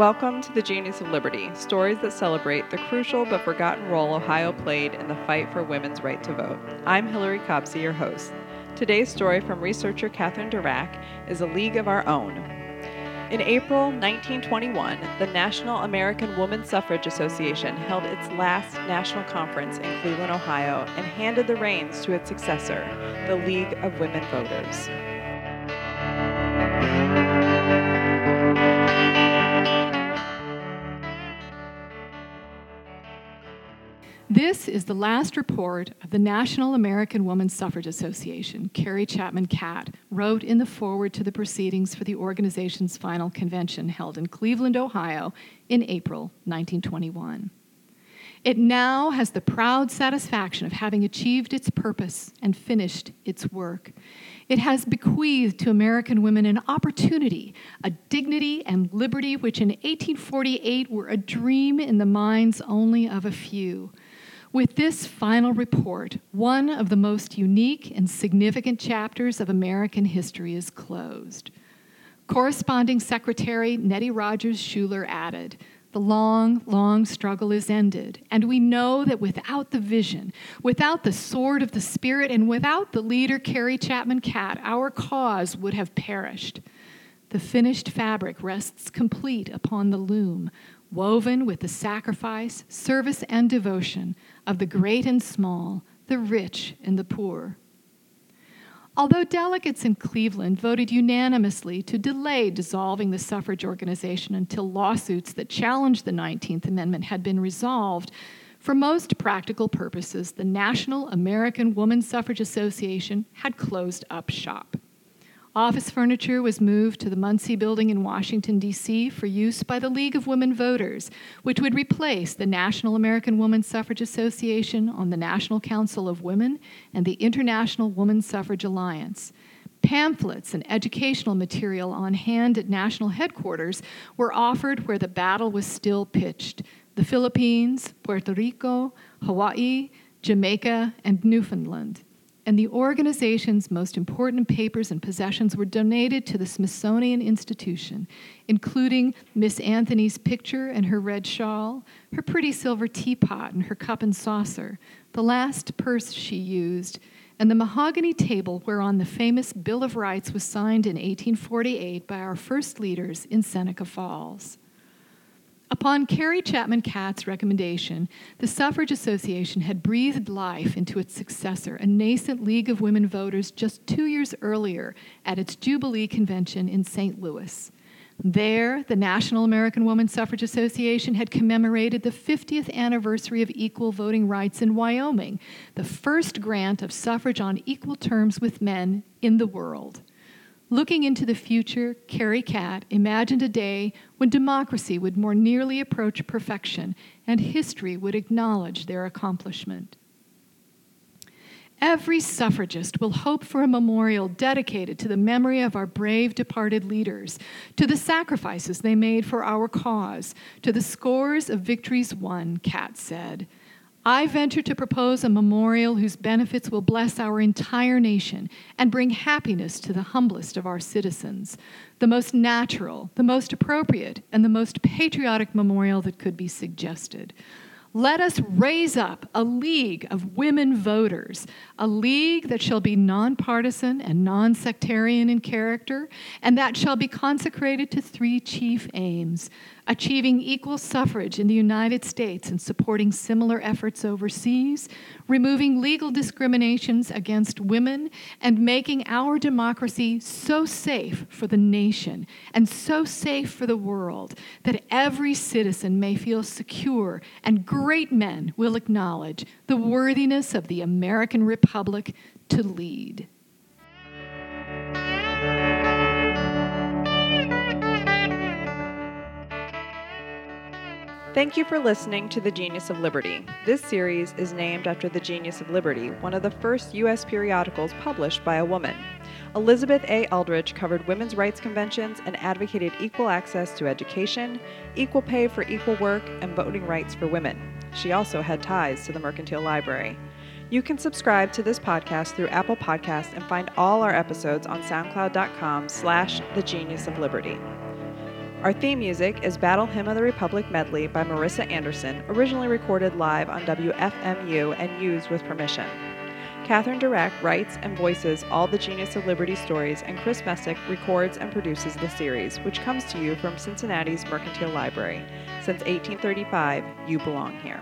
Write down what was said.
Welcome to the Genius of Liberty, stories that celebrate the crucial but forgotten role Ohio played in the fight for women's right to vote. I'm Hillary Copsey, your host. Today's story from researcher Catherine Durack is A League of Our Own. In April 1921, the National American Woman Suffrage Association held its last national conference in Cleveland, Ohio, and handed the reins to its successor, the League of Women Voters. This is the last report of the National American Woman Suffrage Association, Carrie Chapman Catt wrote in the foreword to the proceedings for the organization's final convention held in Cleveland, Ohio in April 1921. It now has the proud satisfaction of having achieved its purpose and finished its work. It has bequeathed to American women an opportunity, a dignity and liberty which in 1848 were a dream in the minds only of a few. With this final report, one of the most unique and significant chapters of American history is closed. Corresponding Secretary Nettie Rogers Shuler added, the long, long struggle is ended, and we know that without the vision, without the sword of the Spirit, and without the leader Carrie Chapman Catt, our cause would have perished. The finished fabric rests complete upon the loom, woven with the sacrifice, service, and devotion of the great and small, the rich and the poor. Although delegates in Cleveland voted unanimously to delay dissolving the suffrage organization until lawsuits that challenged the 19th Amendment had been resolved, for most practical purposes, the National American Woman Suffrage Association had closed up shop. Office furniture was moved to the Munsey Building in Washington, D.C. for use by the League of Women Voters, which would replace the National American Woman Suffrage Association on the National Council of Women and the International Woman Suffrage Alliance. Pamphlets and educational material on hand at national headquarters were offered where the battle was still pitched the Philippines, Puerto Rico, Hawaii, Jamaica, and Newfoundland and the organization's most important papers and possessions were donated to the Smithsonian Institution, including Miss Anthony's picture and her red shawl, her pretty silver teapot and her cup and saucer, the last purse she used, and the mahogany table whereon the famous Bill of Rights was signed in 1848 by our first leaders in Seneca Falls. Upon Carrie Chapman Catt's recommendation, the Suffrage Association had breathed life into its successor, a nascent League of Women Voters, just two years earlier at its Jubilee Convention in St. Louis. There, the National American Woman Suffrage Association had commemorated the 50th anniversary of equal voting rights in Wyoming, the first grant of suffrage on equal terms with men in the world. Looking into the future, Carrie Catt imagined a day when democracy would more nearly approach perfection and history would acknowledge their accomplishment. Every suffragist will hope for a memorial dedicated to the memory of our brave departed leaders, to the sacrifices they made for our cause, to the scores of victories won, Catt said. I venture to propose a memorial whose benefits will bless our entire nation and bring happiness to the humblest of our citizens. The most natural, the most appropriate, and the most patriotic memorial that could be suggested. Let us raise up a league of women voters, a league that shall be nonpartisan and non sectarian in character, and that shall be consecrated to three chief aims achieving equal suffrage in the United States and supporting similar efforts overseas, removing legal discriminations against women, and making our democracy so safe for the nation and so safe for the world that every citizen may feel secure and great men will acknowledge the worthiness of the American Republic to lead. Thank you for listening to The Genius of Liberty. This series is named after The Genius of Liberty, one of the first U.S. periodicals published by a woman. Elizabeth A. Aldrich covered women's rights conventions and advocated equal access to education, equal pay for equal work, and voting rights for women. She also had ties to the Mercantile Library. You can subscribe to this podcast through Apple Podcasts and find all our episodes on soundcloud.com slash the genius of liberty. Our theme music is Battle Hymn of the Republic medley by Marisa Anderson, originally recorded live on WFMU and used with permission. Catherine Durack writes and voices all the Genius of Liberty stories, and Chris Messick records and produces the series, which comes to you from Cincinnati's Mercantile Library. Since 1835, you belong here.